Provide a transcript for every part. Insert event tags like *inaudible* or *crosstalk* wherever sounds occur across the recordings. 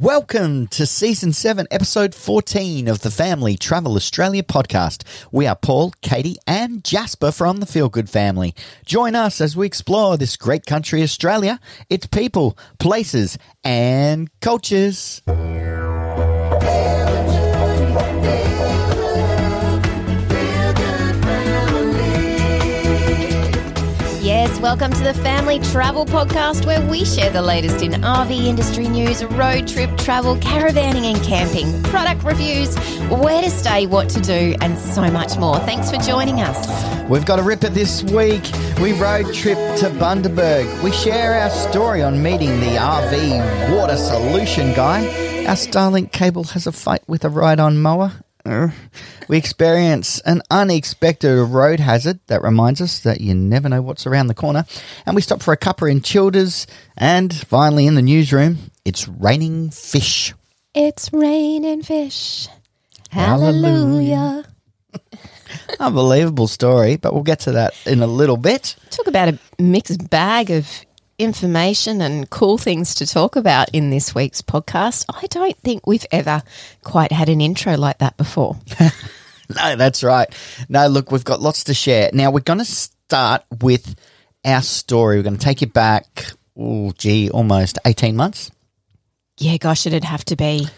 Welcome to season 7, episode 14 of the Family Travel Australia podcast. We are Paul, Katie, and Jasper from the Feel Good family. Join us as we explore this great country, Australia, its people, places, and cultures. Welcome to the Family Travel Podcast, where we share the latest in RV industry news, road trip travel, caravanning and camping, product reviews, where to stay, what to do, and so much more. Thanks for joining us. We've got a ripper this week. We road trip to Bundaberg. We share our story on meeting the RV water solution guy. Our Starlink cable has a fight with a ride on mower. We experience an unexpected road hazard that reminds us that you never know what's around the corner. And we stop for a cuppa in Childers. And finally, in the newsroom, it's raining fish. It's raining fish. Hallelujah. Unbelievable story, but we'll get to that in a little bit. Talk about a mixed bag of information and cool things to talk about in this week's podcast. I don't think we've ever quite had an intro like that before. *laughs* No, that's right. No, look, we've got lots to share. Now, we're going to start with our story. We're going to take you back, oh, gee, almost 18 months. Yeah, gosh, it'd have to be.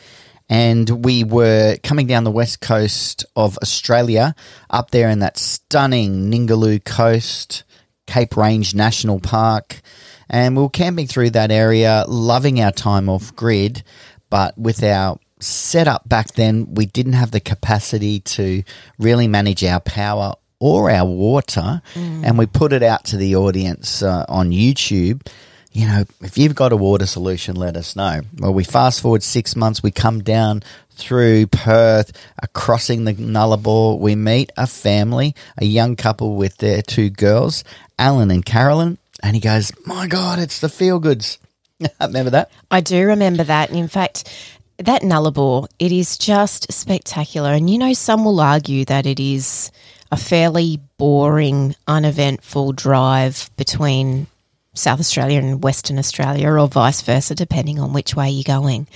And we were coming down the west coast of Australia, up there in that stunning Ningaloo coast, Cape Range National Park. And we were camping through that area, loving our time off grid, but with our setup back then, we didn't have the capacity to really manage our power or our water. And we put it out to the audience uh, on YouTube. You know, if you've got a water solution, let us know. Well, we fast forward six months, we come down through Perth, crossing the Nullarbor. We meet a family, a young couple with their two girls, Alan and Carolyn. And he goes, My God, it's the feel goods. *laughs* Remember that? I do remember that. And in fact, that Nullarbor, it is just spectacular. And you know, some will argue that it is a fairly boring, uneventful drive between South Australia and Western Australia, or vice versa, depending on which way you're going.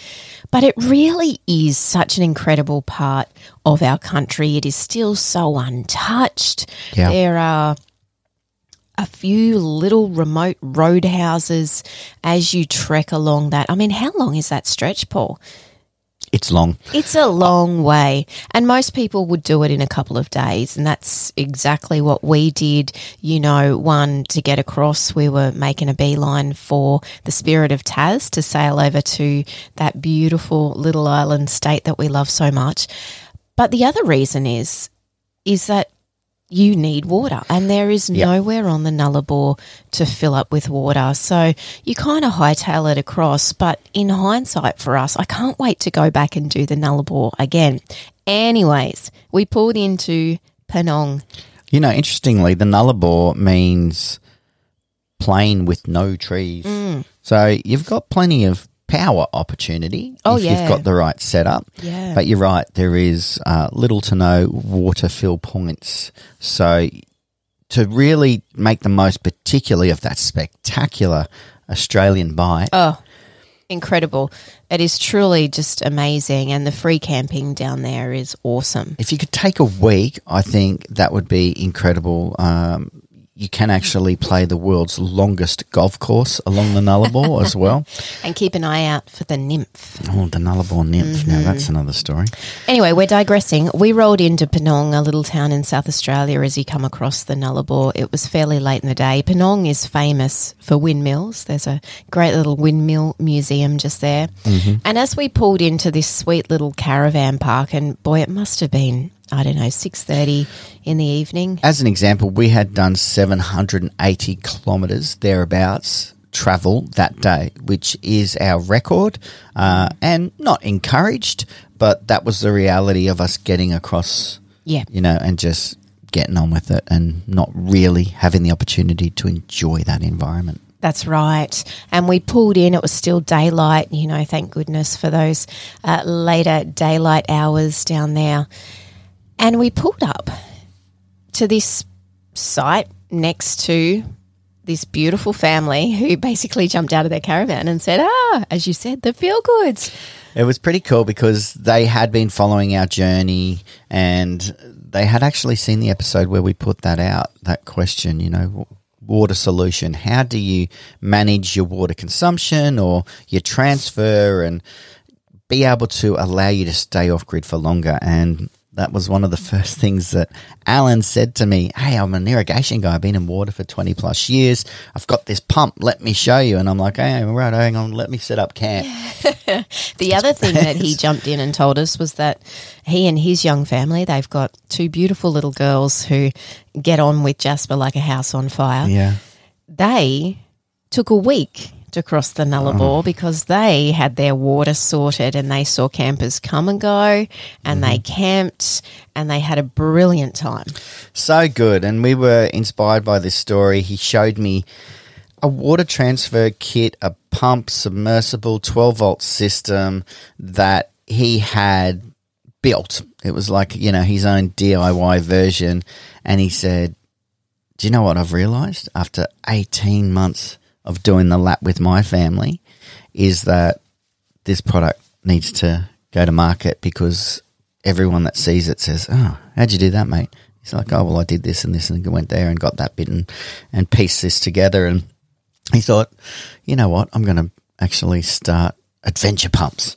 But it really is such an incredible part of our country. It is still so untouched. Yeah. There are a few little remote roadhouses as you trek along that. I mean, how long is that stretch, Paul? It's long. It's a long way, and most people would do it in a couple of days, and that's exactly what we did. You know, one to get across, we were making a beeline for the Spirit of Taz to sail over to that beautiful little island state that we love so much. But the other reason is, is that you need water, and there is Yep. nowhere on the Nullarbor to fill up with water. So you kind of hightail it across. But in hindsight, for us, I can't wait to go back and do the Nullarbor again. Anyways, we pulled into Penong. You know, interestingly, the Nullarbor means plain with no trees. Mm. So you've got plenty of power opportunity Oh, if yeah. you've got the right setup. Yeah. But you're right, there is uh, little to no water fill points. So to really make the most, particularly of that spectacular Australian Bight, Oh, incredible. It is truly just amazing. And the free camping down there is awesome. if you could take a week, I think that would be incredible. Um, you can actually play the world's longest golf course along the Nullarbor as *laughs* well. And keep an eye out for the nymph. Oh, the Nullarbor nymph. Now mm-hmm. that's another story. Anyway, we're digressing. We rolled into Penong, a little town in South Australia, as you come across the Nullarbor. It was fairly late in the day. Penong is famous for windmills. There's a great little windmill museum just there. Mm-hmm. And as we pulled into this sweet little caravan park, and boy, it must have been I don't know six thirty in the evening. As an example, we had done 780 kilometres thereabouts travel that day, which is our record uh, and not encouraged, but that was the reality of us getting across, Yeah, you know, and just getting on with it and not really having the opportunity to enjoy that environment. That's right. And we pulled in, it was still daylight, you know, thank goodness for those uh, later daylight hours down there. And we pulled up to this site next to this beautiful family who basically jumped out of their caravan and said, "Ah, as you said, the feel goods." It was pretty cool because they had been following our journey and they had actually seen the episode where we put that out, that question, you know, water solution. How do you manage your water consumption or your transfer and be able to allow you to stay off grid for longer? And that was one of the first things that Alan said to me. Hey, I'm an irrigation guy. I've been in water for 20 plus years. I've got this pump. Let me show you. And I'm like, hey, right, hang on. Let me set up camp. *laughs* The other thing that he *laughs* jumped in and told us was that he and his young family, they've got two beautiful little girls who get on with Jasper like a house on fire. Yeah. They took a week to cross the Nullarbor oh. because they had their water sorted and they saw campers come and go and they mm-hmm. camped and they had a brilliant time. So good. And we were inspired by this story. He showed me a water transfer kit, a pump, submersible, 12 volt system that he had built. It was like, you know, his own DIY version. And he said, Do you know what I've realized after 18 months of doing the lap with my family? Is that this product needs to go to market because everyone that sees it says, Oh, how'd you do that, mate? He's like, Oh, well, I did this and this and went there and got that bit and, and pieced this together. And he thought, you know what? I'm going to actually start Adventure Pumps.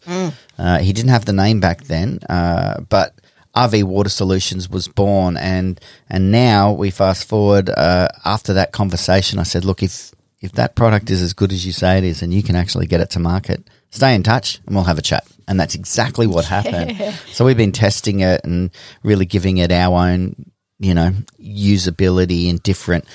Uh, he didn't have the name back then, uh, but RV Water Solutions was born, and and now we fast forward. Uh, after that conversation, I said, look, if if that product is as good as you say it is, and you can actually get it to market, stay in touch, and we'll have a chat. And that's exactly what happened. so we've been testing it and really giving it our own, you know, usability in different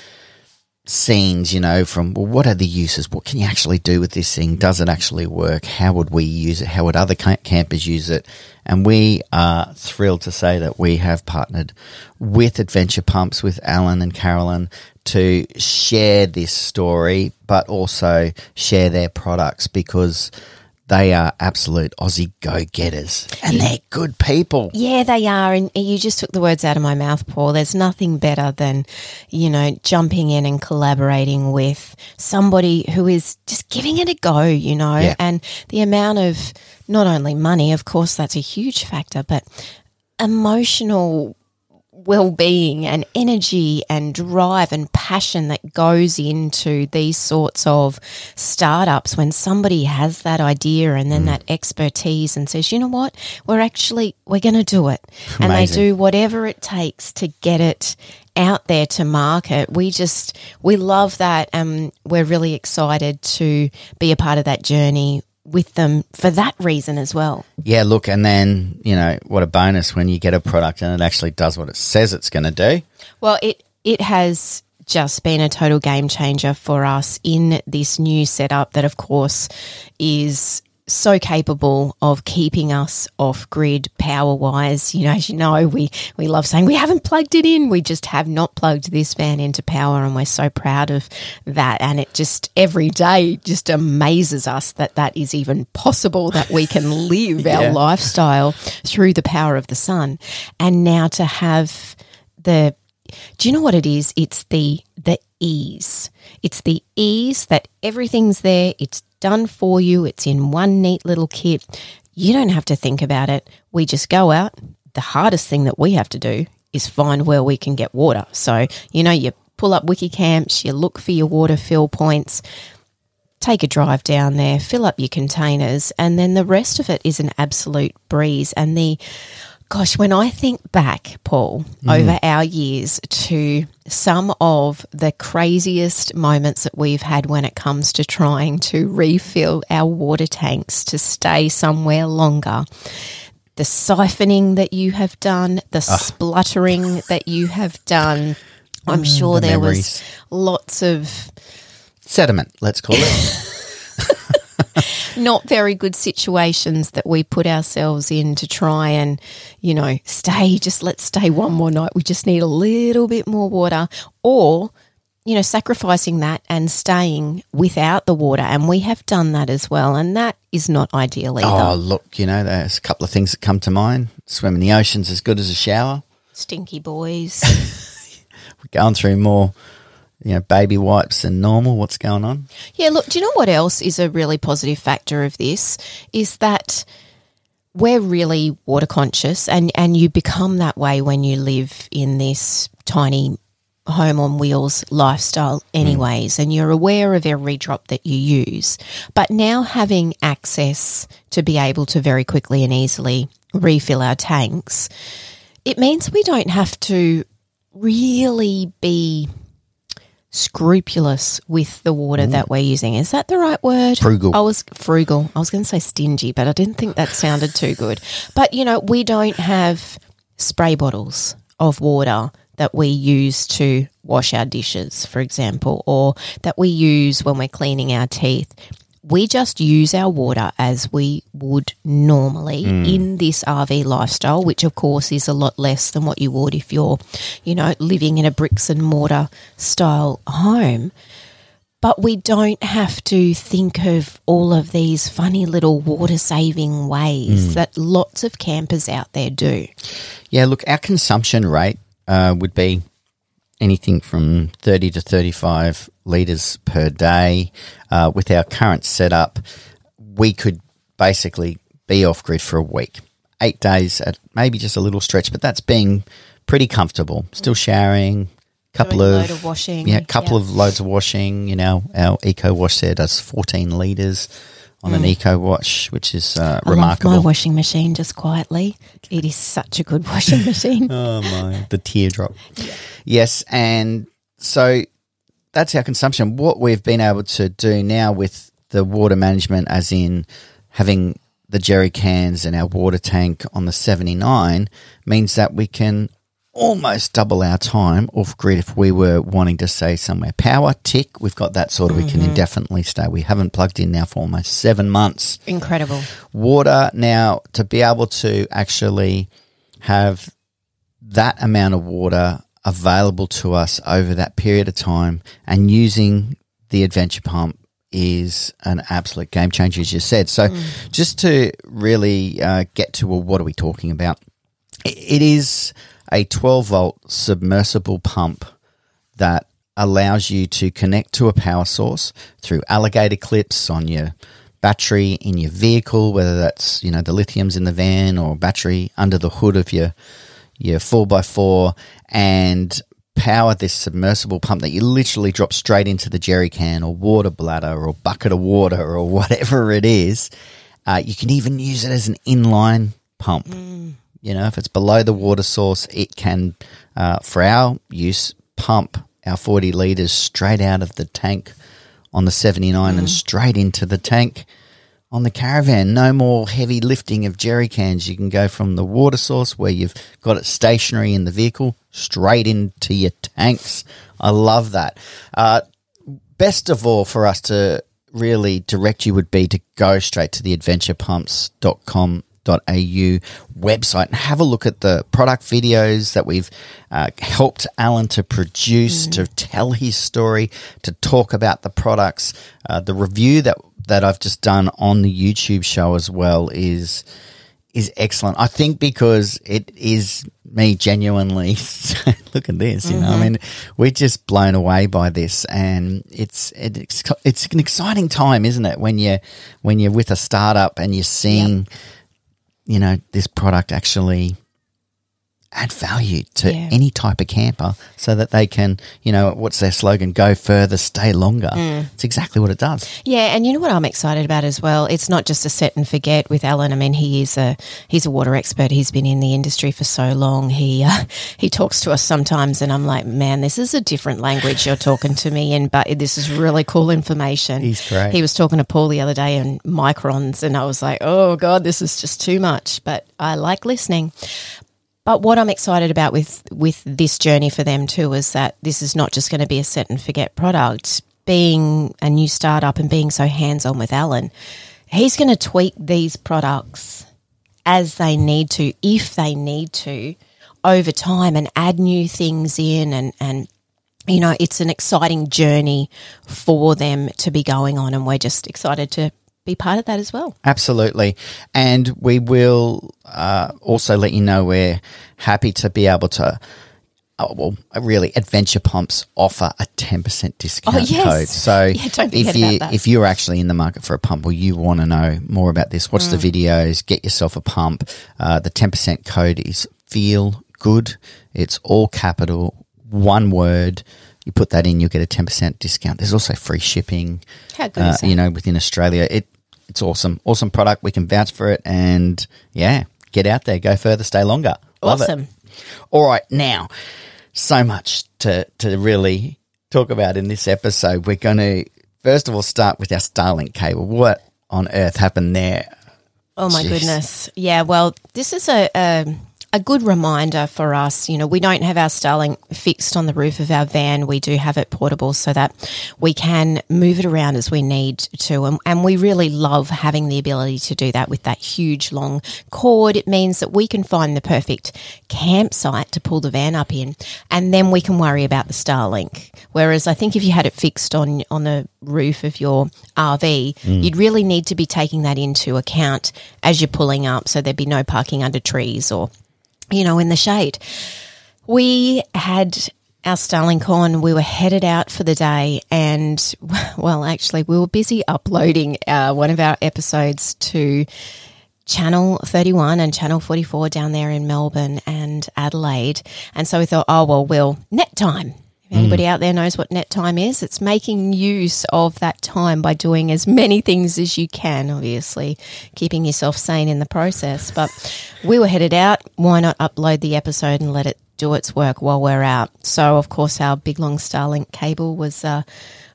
scenes, you know, from well, what are the uses? What can you actually do with this thing? Does it actually work? How would we use it? How would other campers use it? And we are thrilled to say that we have partnered with Adventure Pumps, with Alan and Carolyn to share this story, but also share their products because they are absolute Aussie go getters and they're good people. Yeah, they are. And you just took the words out of my mouth, Paul. There's nothing better than, you know, jumping in and collaborating with somebody who is just giving it a go, you know, Yeah. and the amount of not only money, of course, that's a huge factor, but emotional well-being and energy and drive and passion that goes into these sorts of startups when somebody has that idea and then mm. that expertise and says you know what? We're actually we're going to do it. *laughs* And they do whatever it takes to get it out there to market. We just we love that and we're really excited to be a part of that journey with them for that reason as well Yeah, look, and then, you know, what a bonus when you get a product and it actually does what it says it's going to do. Well, it it has just been a total game changer for us in this new setup that of course is so capable of keeping us off grid power wise. You know, as you know, we, we love saying we haven't plugged it in. We just have not plugged this van into power and we're so proud of that. And it just every day just amazes us that that is even possible that we can *laughs* live Yeah. our lifestyle through the power of the sun. And now to have the do you know what it is? It's the the ease. It's the ease that everything's there. It's done for you. It's in one neat little kit. You don't have to think about it. We just go out. The hardest thing that we have to do is find where we can get water. So, you know, you pull up WikiCamps, you look for your water fill points, take a drive down there, fill up your containers, and then the rest of it is an absolute breeze. And the gosh, when I think back, Paul, mm. over our years to some of the craziest moments that we've had when it comes to trying to refill our water tanks to stay somewhere longer. The siphoning that you have done, the ah. spluttering that you have done. I'm mm, sure the there memories. was lots of Sediment, let's call it. *laughs* not very good situations that we put ourselves in to try and, you know, stay, just let's stay one more night. We just need a little bit more water or, you know, sacrificing that and staying without the water. And we have done that as well. And that is not ideal either. oh, look, you know, there's a couple of things that come to mind. Swim in the ocean's as good as a shower. Stinky boys. *laughs* We're going through more, you know, baby wipes and normal? What's going on? Yeah, look, do you know what else is a really positive factor of this? Is that we're really water conscious and, and you become that way when you live in this tiny home on wheels lifestyle hmm. anyways and you're aware of every drop that you use but now having access to be able to very quickly and easily refill our tanks it means we don't have to really be scrupulous with the water mm. that we're using. Is that the right word? Frugal. I was frugal. I was going to say stingy, but I didn't think that sounded too good. But you know, we don't have spray bottles of water that we use to wash our dishes, for example, or that we use when we're cleaning our teeth. We just use our water as we would normally in this RV lifestyle, which of course is a lot less than what you would if you're, you know, living in a bricks and mortar style home. But we don't have to think of all of these funny little water saving ways that lots of campers out there do. Yeah, look, our consumption rate uh, would be anything from 30 to 35 litres per day. Uh, with our current setup, we could basically be off grid for a week. Eight days at maybe just a little stretch, but that's being pretty comfortable. Still showering, couple of load of washing, yeah, couple yeah. of loads of washing. You know, our eco wash there does 14 litres on an eco wash, which is uh, Mm. Remarkable. my washing machine just quietly. It is such a good *laughs* washing machine. *laughs* Oh my, the teardrop. Yes, and so that's our consumption. What we've been able to do now with the water management, as in having the jerry cans and our water tank on the 79, means that we can almost double our time off grid if we were wanting to say somewhere. Power, tick, we've got that sort of, we can indefinitely stay. We haven't plugged in now for almost seven months Incredible. water now to be able to actually have that amount of water available to us over that period of time and using the adventure pump is an absolute game changer as you said so just to really uh, get to well, what are we talking about it is a 12 volt submersible pump that allows you to connect to a power source through alligator clips on your battery in your vehicle, whether that's you know the lithium's in the van or battery under the hood of your your four x four, and power this submersible pump that you literally drop straight into the jerry can or water bladder or bucket of water or *laughs* whatever it is. Uh, you can even use it as an inline pump. You know, if it's below the water source, it can, uh, for our use, pump our 40 litres straight out of the tank on the 79 and straight into the tank on the caravan. No more heavy lifting of jerry cans. You can go from the water source where you've got it stationary in the vehicle straight into your tanks. I love that. Uh, best of all for us to really direct you would be to go straight to the adventurepumps.com.au website and have a look at the product videos that we've uh, helped Alan to produce, to tell his story, to talk about the products. Uh, the review that that I've just done on the YouTube show as well is is excellent. I think because it is me genuinely. *laughs* look at this, you know. I mean, we're just blown away by this, and it's it's it's an exciting time, isn't it? When you when you're with a startup and you're seeing, you know, this product actually add value to Yeah. any type of camper, so that they can, you know, what's their slogan? Go further, stay longer. It's exactly what it does. Yeah, and you know what I'm excited about as well. It's not just a set and forget with Alan. I mean, he is a he's a water expert. He's been in the industry for so long. He uh, *laughs* he talks to us sometimes, and I'm like, man, this is a different language you're talking to me in, but this is really cool information. He's great. He was talking to Paul the other day in microns, and I was like, oh god, this is just too much. But I like listening. But what I'm excited about with with this journey for them too is that this is not just going to be a set and forget product. Being a new startup and being so hands on with Alan, he's going to tweak these products as they need to, if they need to, over time, and add new things in and and you know it's an exciting journey for them to be going on, and we're just excited to be part of that as well. Absolutely. And we will uh, also let you know we're happy to be able to Oh, well, really, Adventure Pumps offer a ten percent discount Oh, yes. code. So *laughs* Yeah, if you if you're actually in the market for a pump or you want to know more about this, watch Mm. the videos, get yourself a pump. Uh, the ten percent code is feel good. It's all capital, one word. You put that in, you'll get a ten percent discount. There's also free shipping. How good uh, is that? You know, within Australia, it it's awesome, awesome product. We can vouch for it, and yeah, get out there, go further, stay longer. Love it. Awesome. All right, now so much to to really talk about in this episode. We're going to first of all start with our Starlink cable. What on earth happened there? Oh my Jeez. goodness. Yeah, well, this is a, a a good reminder for us. You know, we don't have our Starlink fixed on the roof of our van. We do have it portable so that we can move it around as we need to. And, and we really love having the ability to do that with that huge long cord. It means that we can find the perfect campsite to pull the van up in and then we can worry about the Starlink. Whereas I think if you had it fixed on on the roof of your RV, hmm. you'd really need to be taking that into account as you're pulling up so there'd be no parking under trees or you know in the shade. We had our Starlink Corn, We were headed out for the day, and *laughs* well, actually, we were busy uploading uh, one of our episodes to Channel 31 and Channel 44 down there in Melbourne and Adelaide. And so we thought, oh, well, we'll net time. If anybody out there knows what net time is, it's making use of that time by doing as many things as you can, obviously, keeping yourself sane in the process. But we were headed out. Why not upload the episode and let it do its work while we're out? So, of course, our big long Starlink cable was uh,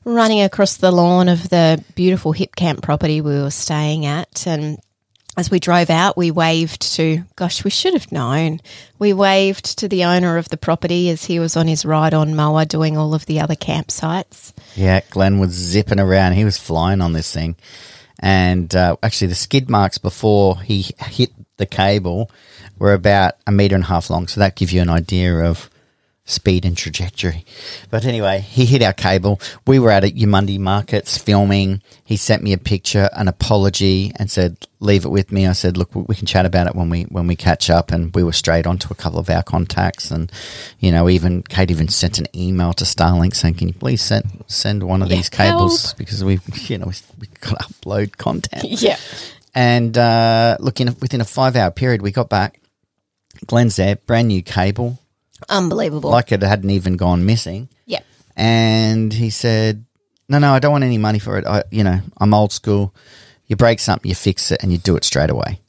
running across the lawn of the beautiful Hipcamp property we were staying at. And as we drove out, we waved to, gosh, we should have known. We waved to the owner of the property as he was on his ride on mower doing all of the other campsites. Yeah, Glenn was zipping around. He was flying on this thing, and uh, actually, the skid marks before he hit the cable were about a meter and a half long. So that gives you an idea of speed and trajectory. But anyway, he hit our cable. We were out at Eumundi Markets filming. He sent me a picture, an apology, and said, "Leave it with me." I said, "Look, we can chat about it when we when we catch up." And we were straight onto a couple of our contacts, and you know, even Kate even sent an email to Starlink saying, "Can you please send send one of Yeah, these cables because we you know we, we got to upload content." *laughs* Yeah. And uh, look, in a, within a five hour period, we got back. Glenn's there, brand new cable, Unbelievable. like it hadn't even gone missing. yeah. And he said, "No, no, I don't want any money for it. I, you know, I'm old school. You break something, you fix it, and you do it straight away."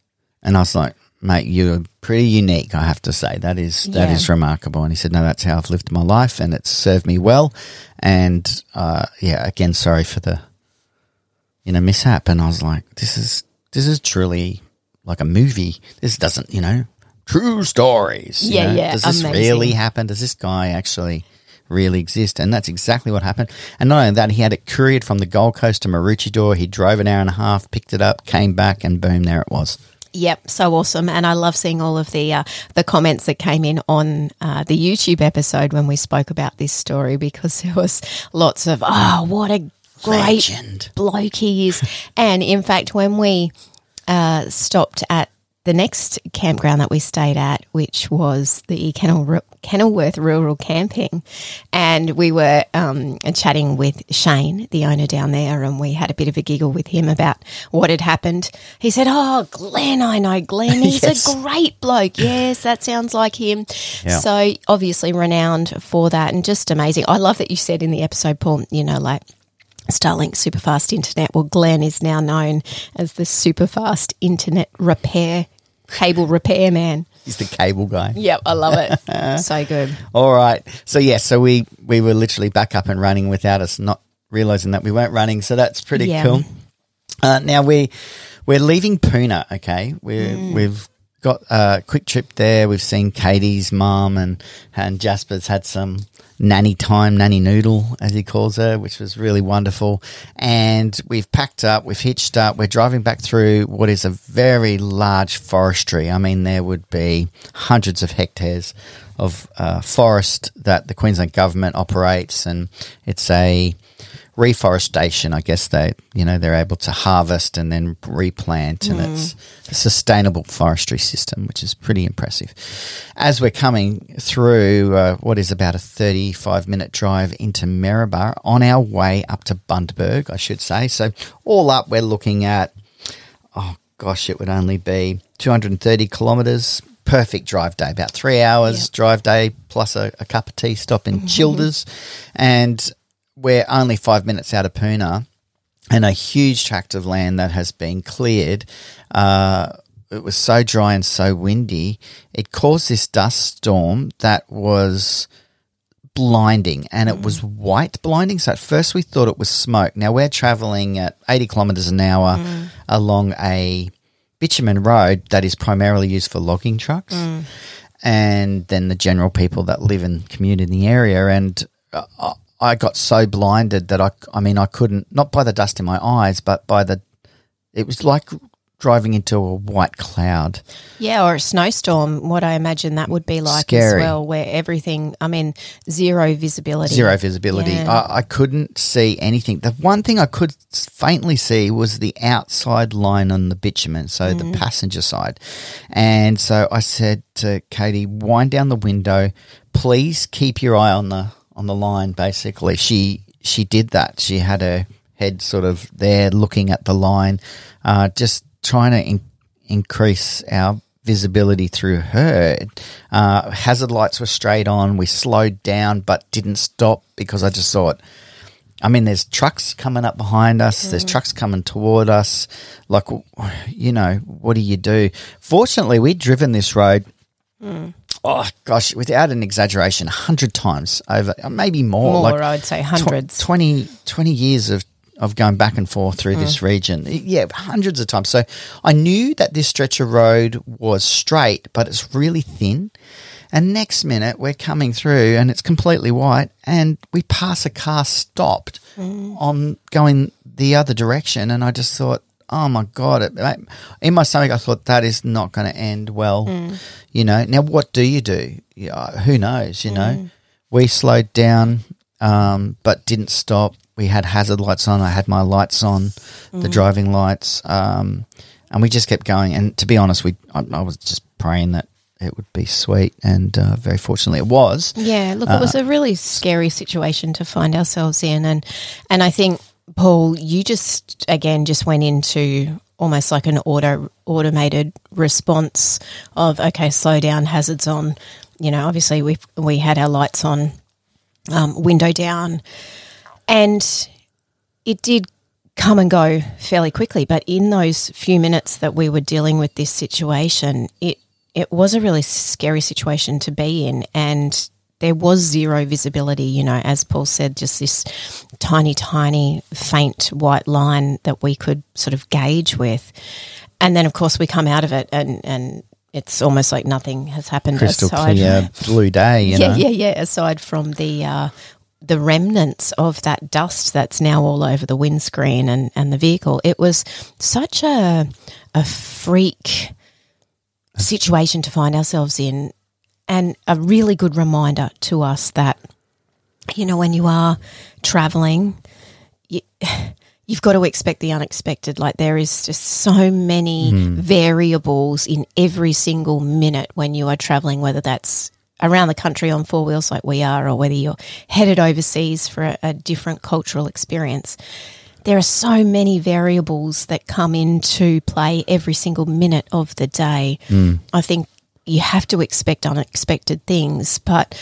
And I was like, "Mate, you're pretty unique. I have to say that is that Yeah. is remarkable." And he said, "No, that's how I've lived my life, and it's served me well." And uh, yeah, again, sorry for the you know mishap. And I was like, "This is this is truly like a movie. This doesn't, you know." True stories. Yeah, know? yeah, Does this amazing. really happen? Does this guy actually really exist? And that's exactly what happened. And not only that, he had it couriered from the Gold Coast to Maroochydore. He drove an hour and a half, picked it up, came back, and boom, there it was. Yep, so awesome, and I love seeing all of the uh, the comments that came in on uh, the YouTube episode when we spoke about this story because there was lots of oh, what a great Legend. bloke he is, and in fact, when we uh, stopped at the next campground that we stayed at, which was the Kennel, Kenilworth Rural Camping, and we were um, chatting with Shane, the owner down there, and we had a bit of a giggle with him about what had happened. He said, "Oh, Glenn, I know Glenn. He's *laughs* Yes. a great bloke. Yes, that sounds like him. Yeah. So obviously renowned for that, and just amazing. I love that you said in the episode, Paul. You know, like." Starlink Superfast Internet. Well, Glenn is now known as the Superfast Internet Repair Cable Repair Man. He's the cable guy. Yep, I love it. *laughs* so good. All right. So yeah, so we we were literally back up and running without us not realizing that we weren't running. So that's pretty Yeah. cool. Uh, now we we're leaving Poona. Okay, we we've got a quick trip there. We've seen Katie's mum and and Jasper's had some nanny time, nanny noodle as he calls her, which was really wonderful. And we've packed up, we've hitched up, we're driving back through what is a very large forestry. I mean, there would be hundreds of hectares of uh, forest that the Queensland government operates, and it's a reforestation. I guess they, you know, they're able to harvest and then replant, and it's a sustainable forestry system, which is pretty impressive. As we're coming through uh, what is about a 35 minute drive into Maryborough on our way up to Bundaberg, I should say. So, all up, we're looking at, oh gosh, it would only be 230 kilometres. Perfect drive day, about three hours Yeah. drive day plus a, a cup of tea stop in Childers. And we're only five minutes out of Poona and a huge tract of land that has been cleared. Uh, it was so dry and so windy, it caused this dust storm that was blinding and it was white blinding. So at first we thought it was smoke. Now we're traveling at 80 kilometers an hour along a bitumen road that is primarily used for logging trucks and then the general people that live and commute in the area. And uh, I- got so blinded that I, I mean, I couldn't, not by the dust in my eyes, but by the, it was like driving into a white cloud. Yeah, or a snowstorm. What I imagine that would be like Scary. as well, where everything. I mean, zero visibility. Zero visibility. Yeah. I, I couldn't see anything. The one thing I could faintly see was the outside line on the bitumen, so the mm. passenger side. And so I said to Katie, wind down the window. Please keep your eye on the on the line. Basically, she she did that. She had her head sort of there, looking at the line, uh, just trying to in- increase our visibility through her. Uh, hazard lights were straight on. We slowed down, but didn't stop because I just saw it. I mean, there's trucks coming up behind us. There's trucks coming toward us. Like, you know, what do you do? Fortunately, we'd driven this road. Oh gosh, without an exaggeration, hundred times over, uh, maybe more. More, like I would say tw- hundreds. 20, 20 years of, of going back and forth through this region. Yeah, hundreds of times. So I knew that this stretch of road was straight, but it's really thin. And next minute, we're coming through and it's completely white, and we pass a car stopped on going the other direction. And I just thought, oh my God. It, in my stomach, I thought that is not going to end well. You know, now what do you do? Yeah, who knows, you know? We slowed down, um, but didn't stop. We had hazard lights on. I had my lights on, the driving lights, um, and we just kept going. And to be honest, we I, I was just praying that it would be sweet, and uh, very fortunately, it was. Yeah, look, it was a really scary situation to find ourselves in, and and I think Paul, you just again just went into almost like an auto automated response of okay, slow down, hazards on. You know, obviously we we had our lights on, um, window down, and it did come and go fairly quickly. But in those few minutes that we were dealing with this situation, it it was a really scary situation to be in, and there was zero visibility. You know, as Paul said, just this tiny, tiny, faint white line that we could sort of gauge with, and then of course we come out of it, and and it's almost like nothing has happened. Crystal aside clear *laughs* blue day, you yeah, know. yeah, yeah. Aside from the uh, the remnants of that dust that's now all over the windscreen and, and the vehicle, it was such a a freak situation to find ourselves in, and a really good reminder to us that you know when you are traveling, you, *sighs* you've got to expect the unexpected. Like there is just so many hmm. variables in every single minute when you are traveling, whether that's around the country on four wheels like we are, or whether you're headed overseas for a, a different cultural experience. There are so many variables that come into play every single minute of the day. Hmm. I think you have to expect unexpected things, but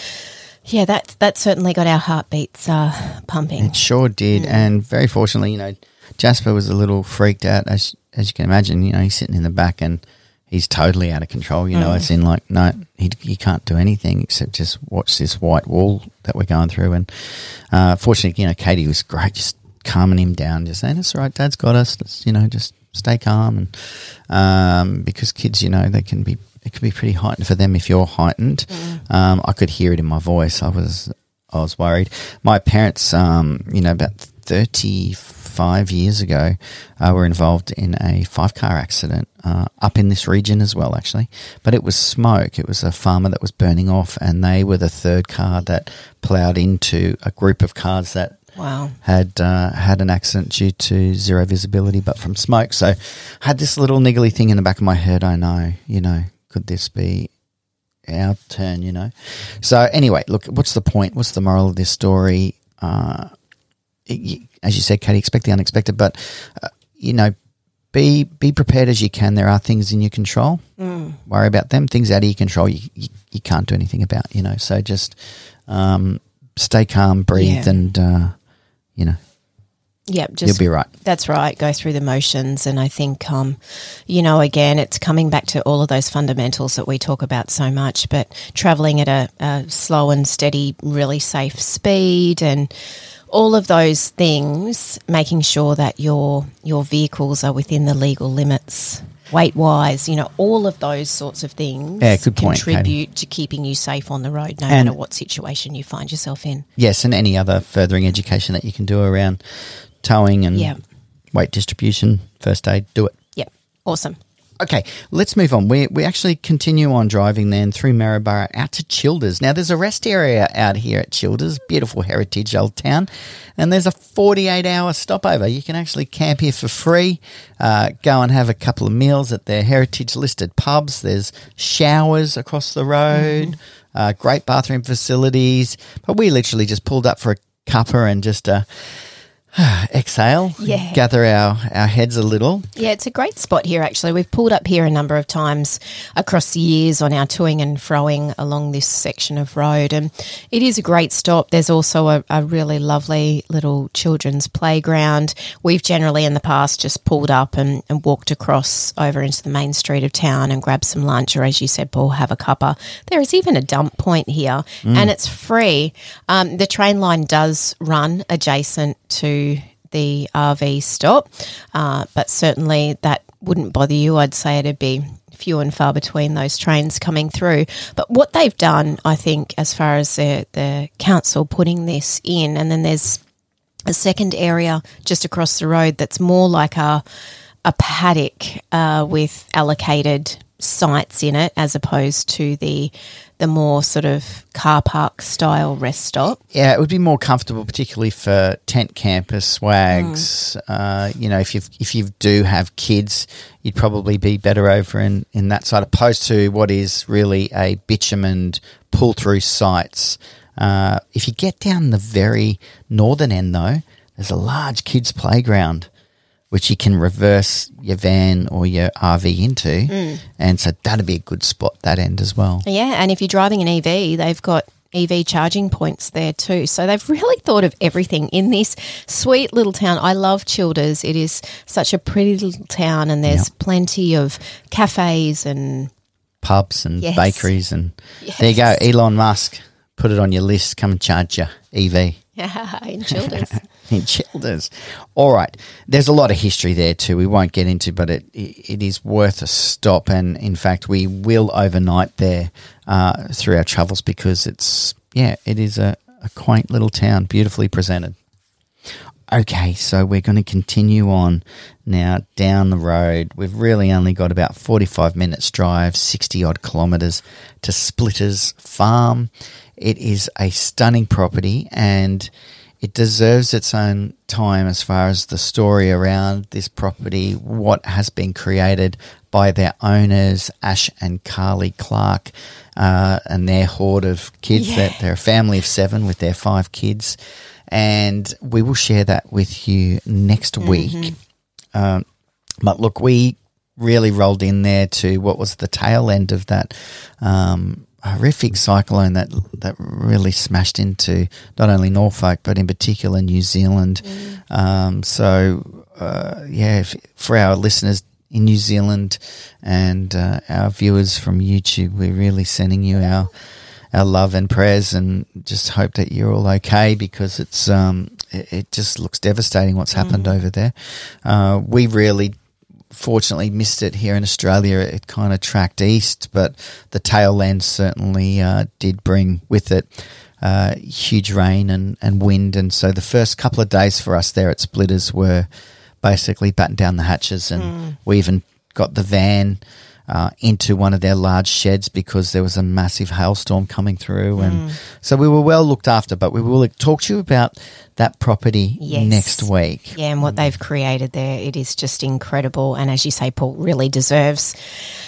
yeah, that that certainly got our heartbeats uh, pumping. It sure did, and very fortunately, you know, Jasper was a little freaked out, as as you can imagine. You know, he's sitting in the back and he's totally out of control. You know, it's in like no, he he can't do anything except just watch this white wall that we're going through. And uh, fortunately, you know, Katie was great, just calming him down, just saying, "It's all right, Dad's got us." Let's, you know, just stay calm, and um, because kids, you know, they can be it could be pretty heightened for them if you're heightened. Um, I could hear it in my voice. I was I was worried. My parents, um, you know, about thirty five years ago, uh, were involved in a five car accident uh, up in this region as well, actually. But it was smoke. It was a farmer that was burning off, and they were the third car that ploughed into a group of cars that Wow. had uh, had an accident due to zero visibility, but from smoke. So I had this little niggly thing in the back of my head. I know, you know, could this be our turn? You know. So anyway, look, what's the point? What's the moral of this story? Uh, it- as you said, Katie, expect the unexpected, but uh, you know, be be prepared as you can. There are things in your control. Mm. Worry about them. Things out of your control, you, you, you can't do anything about. You know, so just um, stay calm, breathe, Yeah. and uh, you know Yep, you'll just be right. That's right. Go through the motions. And I think, um, you know, again, it's coming back to all of those fundamentals that we talk about so much, but traveling at a, a slow and steady, really safe speed and all of those things, making sure that your, your vehicles are within the legal limits. Weight wise, you know, all of those sorts of things Yeah, good point, Katie. contribute to keeping you safe on the road, no And- matter what situation you find yourself in. Yes, and any other furthering education that you can do around towing and Yeah. weight distribution, first aid, do it. Yep. Awesome. Okay, let's move on. We we actually continue on driving then through Maryborough out to Childers. Now there's a rest area out here at Childers, beautiful heritage old town, and there's a 48 hour stopover. You can actually camp here for free. Uh, go and have a couple of meals at their heritage listed pubs. There's showers across the road, uh, great bathroom facilities. But we literally just pulled up for a cuppa and just uh, *sighs* exhale, Yeah. gather our, our heads a little. Yeah, it's a great spot here, actually. We've pulled up here a number of times across the years on our toing and froing along this section of road. And it is a great stop. There's also a, a really lovely little children's playground. We've generally in the past just pulled up and, and walked across over into the main street of town and grabbed some lunch, or as you said, Paul, have a cuppa. There is even a dump point here and it's free. Um, the train line does run adjacent to the RV stop, uh, but certainly that wouldn't bother you. I'd say it'd be few and far between those trains coming through. But what they've done, I think, as far as the, the council putting this in, and then there's a second area just across the road that's more like a a paddock uh, with allocated sites in it, as opposed to the the more sort of car park style rest stop. Yeah, it would be more comfortable, particularly for tent campers, swags. Uh, you know, if you if you do have kids, you'd probably be better over in, in that side, opposed to what is really a bitumened pull through sites. Uh, if you get down the very northern end, though, there's a large kids' playground which you can reverse your van or your RV into, mm. and so that'd be a good spot that end as well. Yeah, and if you're driving an EV, they've got EV charging points there too. So they've really thought of everything in this sweet little town. I love Childers. It is such a pretty little town, and there's plenty of cafes and pubs and Yes. bakeries and there you go elon musk put it on your list come and charge your ev *laughs* Yeah, in Childers. *laughs* *laughs* in childers. All right. There's a lot of history there too. We won't get into but it it is worth a stop. And in fact we will overnight there uh, through our travels because it's yeah it is a, a quaint little town beautifully presented. Okay, so we're going to continue on now down the road. We've really only got about 45 minutes drive, 60 odd kilometres to Splitters Farm. It is a stunning property and it deserves its own time as far as the story around this property, what has been created by their owners, Ash and Carly Clark, uh, and their horde of kids. Yeah. That they're a family of seven with their five kids and we will share that with you next week. Um, but look, we really rolled in there to what was the tail end of that um, horrific cyclone that that really smashed into not only Norfolk but in particular New Zealand. Um, so uh, yeah, if, for our listeners in New Zealand and uh, our viewers from YouTube, we're really sending you our our love and prayers and just hope that you're all okay because it's um it, it just looks devastating what's happened over there. Uh, we really fortunately missed it here in Australia. It kind of tracked east, but the tail end certainly uh, did bring with it uh, huge rain and, and wind. And so the first couple of days for us there at Splitters were basically batten down the hatches, and we even got the van uh, into one of their large sheds because there was a massive hailstorm coming through, and so we were well looked after. But we will talk to you about that property Yes. next week. Yeah, and what they've created there, it is just incredible. And as you say, Paul, really deserves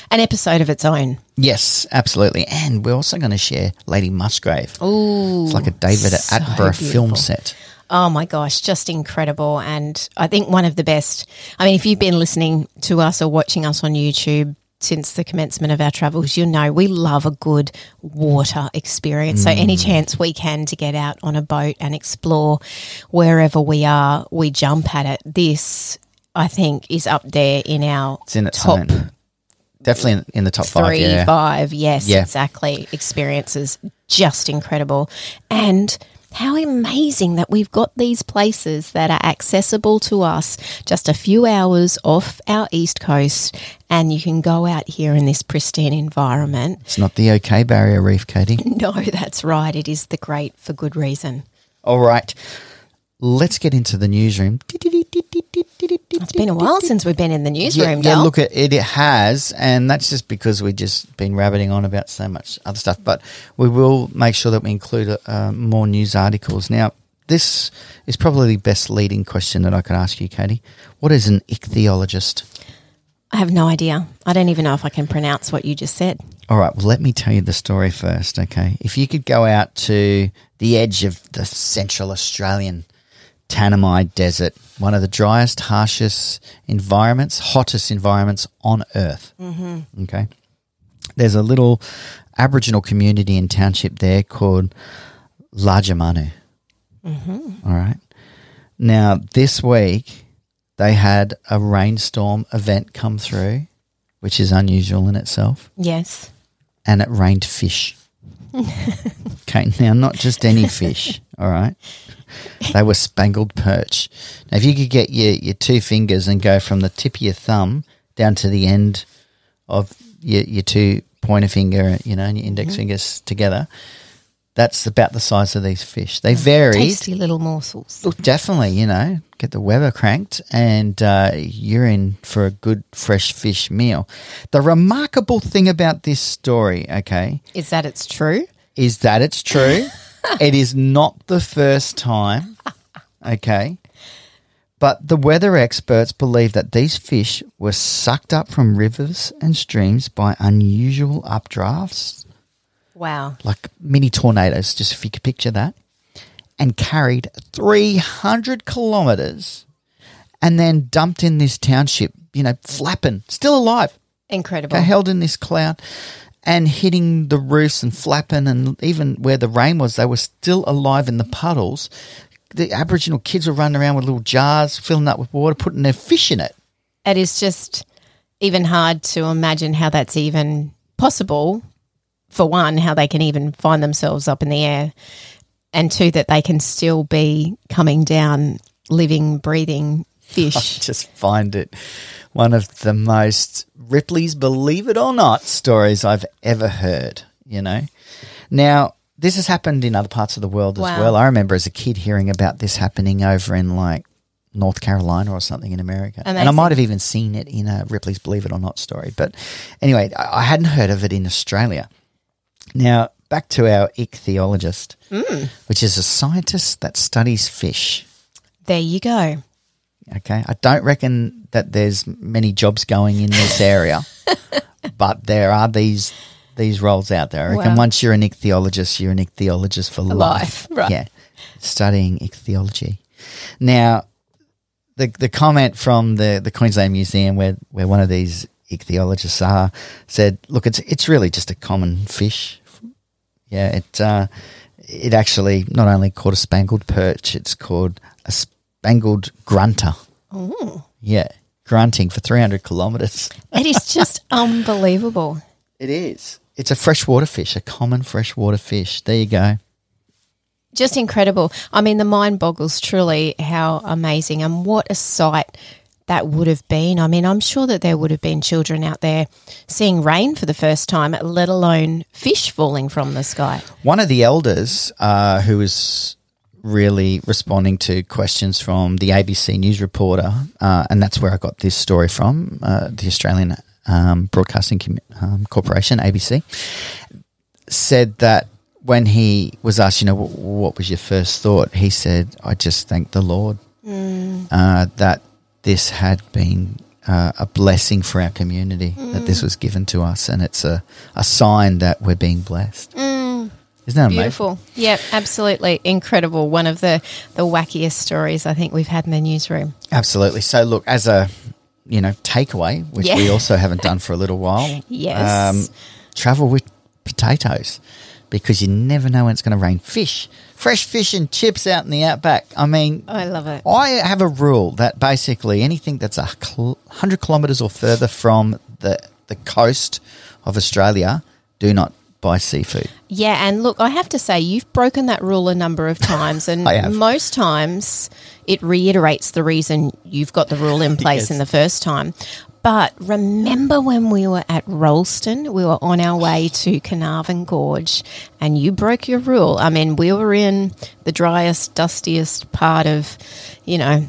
an episode of its own. Yes, absolutely. And we're also going to share Lady Musgrave. Ooh, It's like a David so Attenborough film set. Oh my gosh, just incredible. And I think one of the best. I mean, if you've been listening to us or watching us on YouTube since the commencement of our travels, you'll know we love a good water experience. So, any mm. chance we can to get out on a boat and explore wherever we are, we jump at it. This, I think, is up there in our It's in top. Definitely in, in the top three, five. Yeah. five. Yes, Yeah. exactly. Experiences just incredible. And how amazing that we've got these places that are accessible to us just a few hours off our east coast and you can go out here in this pristine environment. It's not the OK Barrier Reef, Katie. *laughs* No, that's right. It is the great for good reason. All right. Let's get into the newsroom. It's been a while since we've been in the Yeah, newsroom, yeah Del. look, it, it has, and that's just because we've just been rabbiting on about so much other stuff. But we will make sure that we include uh, more news articles. Now, this is probably the best leading question that I could ask you, Katie. What is an ichthyologist? I have no idea. I don't even know if I can pronounce what you just said. All right, well, let me tell you the story first, okay? If you could go out to the edge of the central Australian Tanami Desert, one of the driest, harshest environments, hottest environments on Earth, mm-hmm. okay? There's a little Aboriginal community and township there called Lajamanu. Mm-hmm. All right. Now, this week, they had a rainstorm event come through, which is unusual in itself Yes. and it rained fish. *laughs* okay, now not just any fish, all right? They were spangled perch. Now, if you could get your, your two fingers and go from the tip of your thumb down to the end of your, your two pointer finger, you know, and your index fingers together, that's about the size of these fish. They vary. Tasty little morsels. Look, definitely, you know, get the Weber cranked and uh, you're in for a good fresh fish meal. The remarkable thing about this story, okay, Is that it's true? is that it's true. *laughs* it is not the first time, okay, but the weather experts believe that these fish were sucked up from rivers and streams by unusual updrafts. Wow. like mini tornadoes, just if you could picture that, and carried 300 kilometers and then dumped in this township, you know, flapping, still alive, Incredible. okay, held in this cloud and hitting the roofs and flapping. And even where the rain was, they were still alive in the puddles. The Aboriginal kids were running around with little jars, filling up with water, putting their fish in it. It is just even hard to imagine how that's even possible. For one, how they can even find themselves up in the air, and two, that they can still be coming down, living, breathing fish. *laughs* just find it one of the most Ripley's Believe It or Not stories I've ever heard, you know. Now, this has happened in other parts of the world as well. I remember as a kid hearing about this happening over in like North Carolina or something in America. And I might have even seen it in a Ripley's Believe It or Not story. But anyway, I I hadn't heard of it in Australia. Now, back to our ichthyologist, mm. which is a scientist that studies fish. there you go. Okay, I don't reckon that there's many jobs going in this area, *laughs* but there are these these roles out there. I reckon Wow. once you're an ichthyologist, you're an ichthyologist for life. life, right. Yeah, studying ichthyology. Now, the the comment from the the Queensland Museum, where where one of these ichthyologists are, said, "Look, it's it's really just a common fish. Yeah, it uh, it actually not only called a spangled perch, it's called a spangled grunter. Yeah, grunting for 300 kilometres. It is just *laughs* unbelievable. It is. It's a freshwater fish, a common freshwater fish. There you go. just incredible. I mean, the mind boggles truly how amazing and what a sight that would have been. I mean, I'm sure that there would have been children out there seeing rain for the first time, let alone fish falling from the sky. One of the elders uh, who was really responding to questions from the ABC News reporter, uh, and that's where I got this story from, uh, the Australian um, Broadcasting Com- um, Corporation, ABC, said that when he was asked, you know, what, what was your first thought? He said, I just thank the Lord uh, that this had been uh, a blessing for our community, that this was given to us, and it's a, a sign that we're being blessed. Isn't that amazing? Beautiful. Yep, absolutely. Incredible. One of the, the wackiest stories I think we've had in the newsroom. Absolutely. So, look, as a you know takeaway, which Yeah. we also haven't done for a little while, *laughs* Yes. Um, travel with potatoes because you never know when it's going to rain. Fish, fresh fish and chips out in the outback. I mean, I love it. I have a rule that basically anything that's a hundred kilometres or further from the the coast of Australia, do not buy seafood. Yeah, and look, I have to say, you've broken that rule a number of times, *laughs* and most times it reiterates the reason you've got the rule in place Yes. in the first time. But remember when we were at Rolleston, we were on our way to Carnarvon Gorge, and you broke your rule. I mean, we were in the driest, dustiest part of, you know,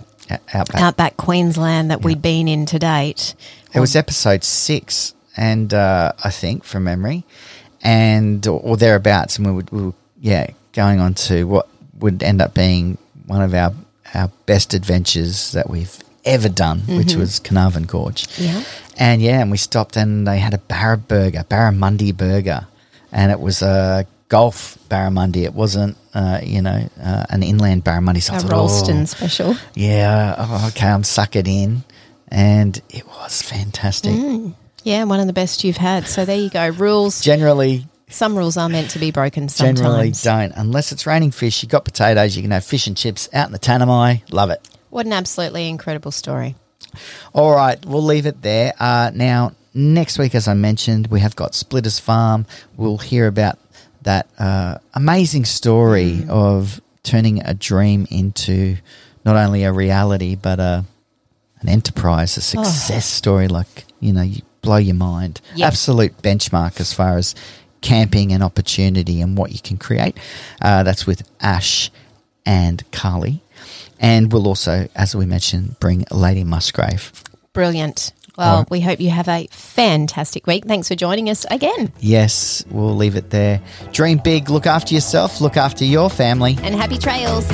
Outback. outback Queensland that we'd been in to date. It was episode six, and uh, I think from memory, and or, or thereabouts, and we would, we were yeah going on to what would end up being one of our our best adventures that we've ever done, which was Carnarvon Gorge. Yeah. and yeah, and we stopped, and they had a Barra burger, Barramundi burger, and it was a gulf barramundi. It wasn't, uh, you know, uh, an inland barramundi. So A thought, Rolleston oh, special. yeah, oh, okay, I'm suck it in, and it was fantastic. Yeah, one of the best you've had. So there you go. Rules. Generally, Some rules are meant to be broken generally don't unless it's raining fish. you've got potatoes. You can have fish and chips out in the Tanami. Love it. What an absolutely incredible story. All right, we'll leave it there. Uh, now, next week, as I mentioned, we have got Splitters Farm. We'll hear about that uh, amazing story of turning a dream into not only a reality but a an enterprise, a success story. Like you know, you blow your mind. Yeah. Absolute benchmark as far as camping and opportunity and what you can create. Uh, that's with Ash and Carly. And we'll also, as we mentioned, bring Lady Musgrave. Brilliant. Well, right. we hope you have a fantastic week. Thanks for joining us again. Yes, we'll leave it there. Dream big, look after yourself, look after your family. And happy trails.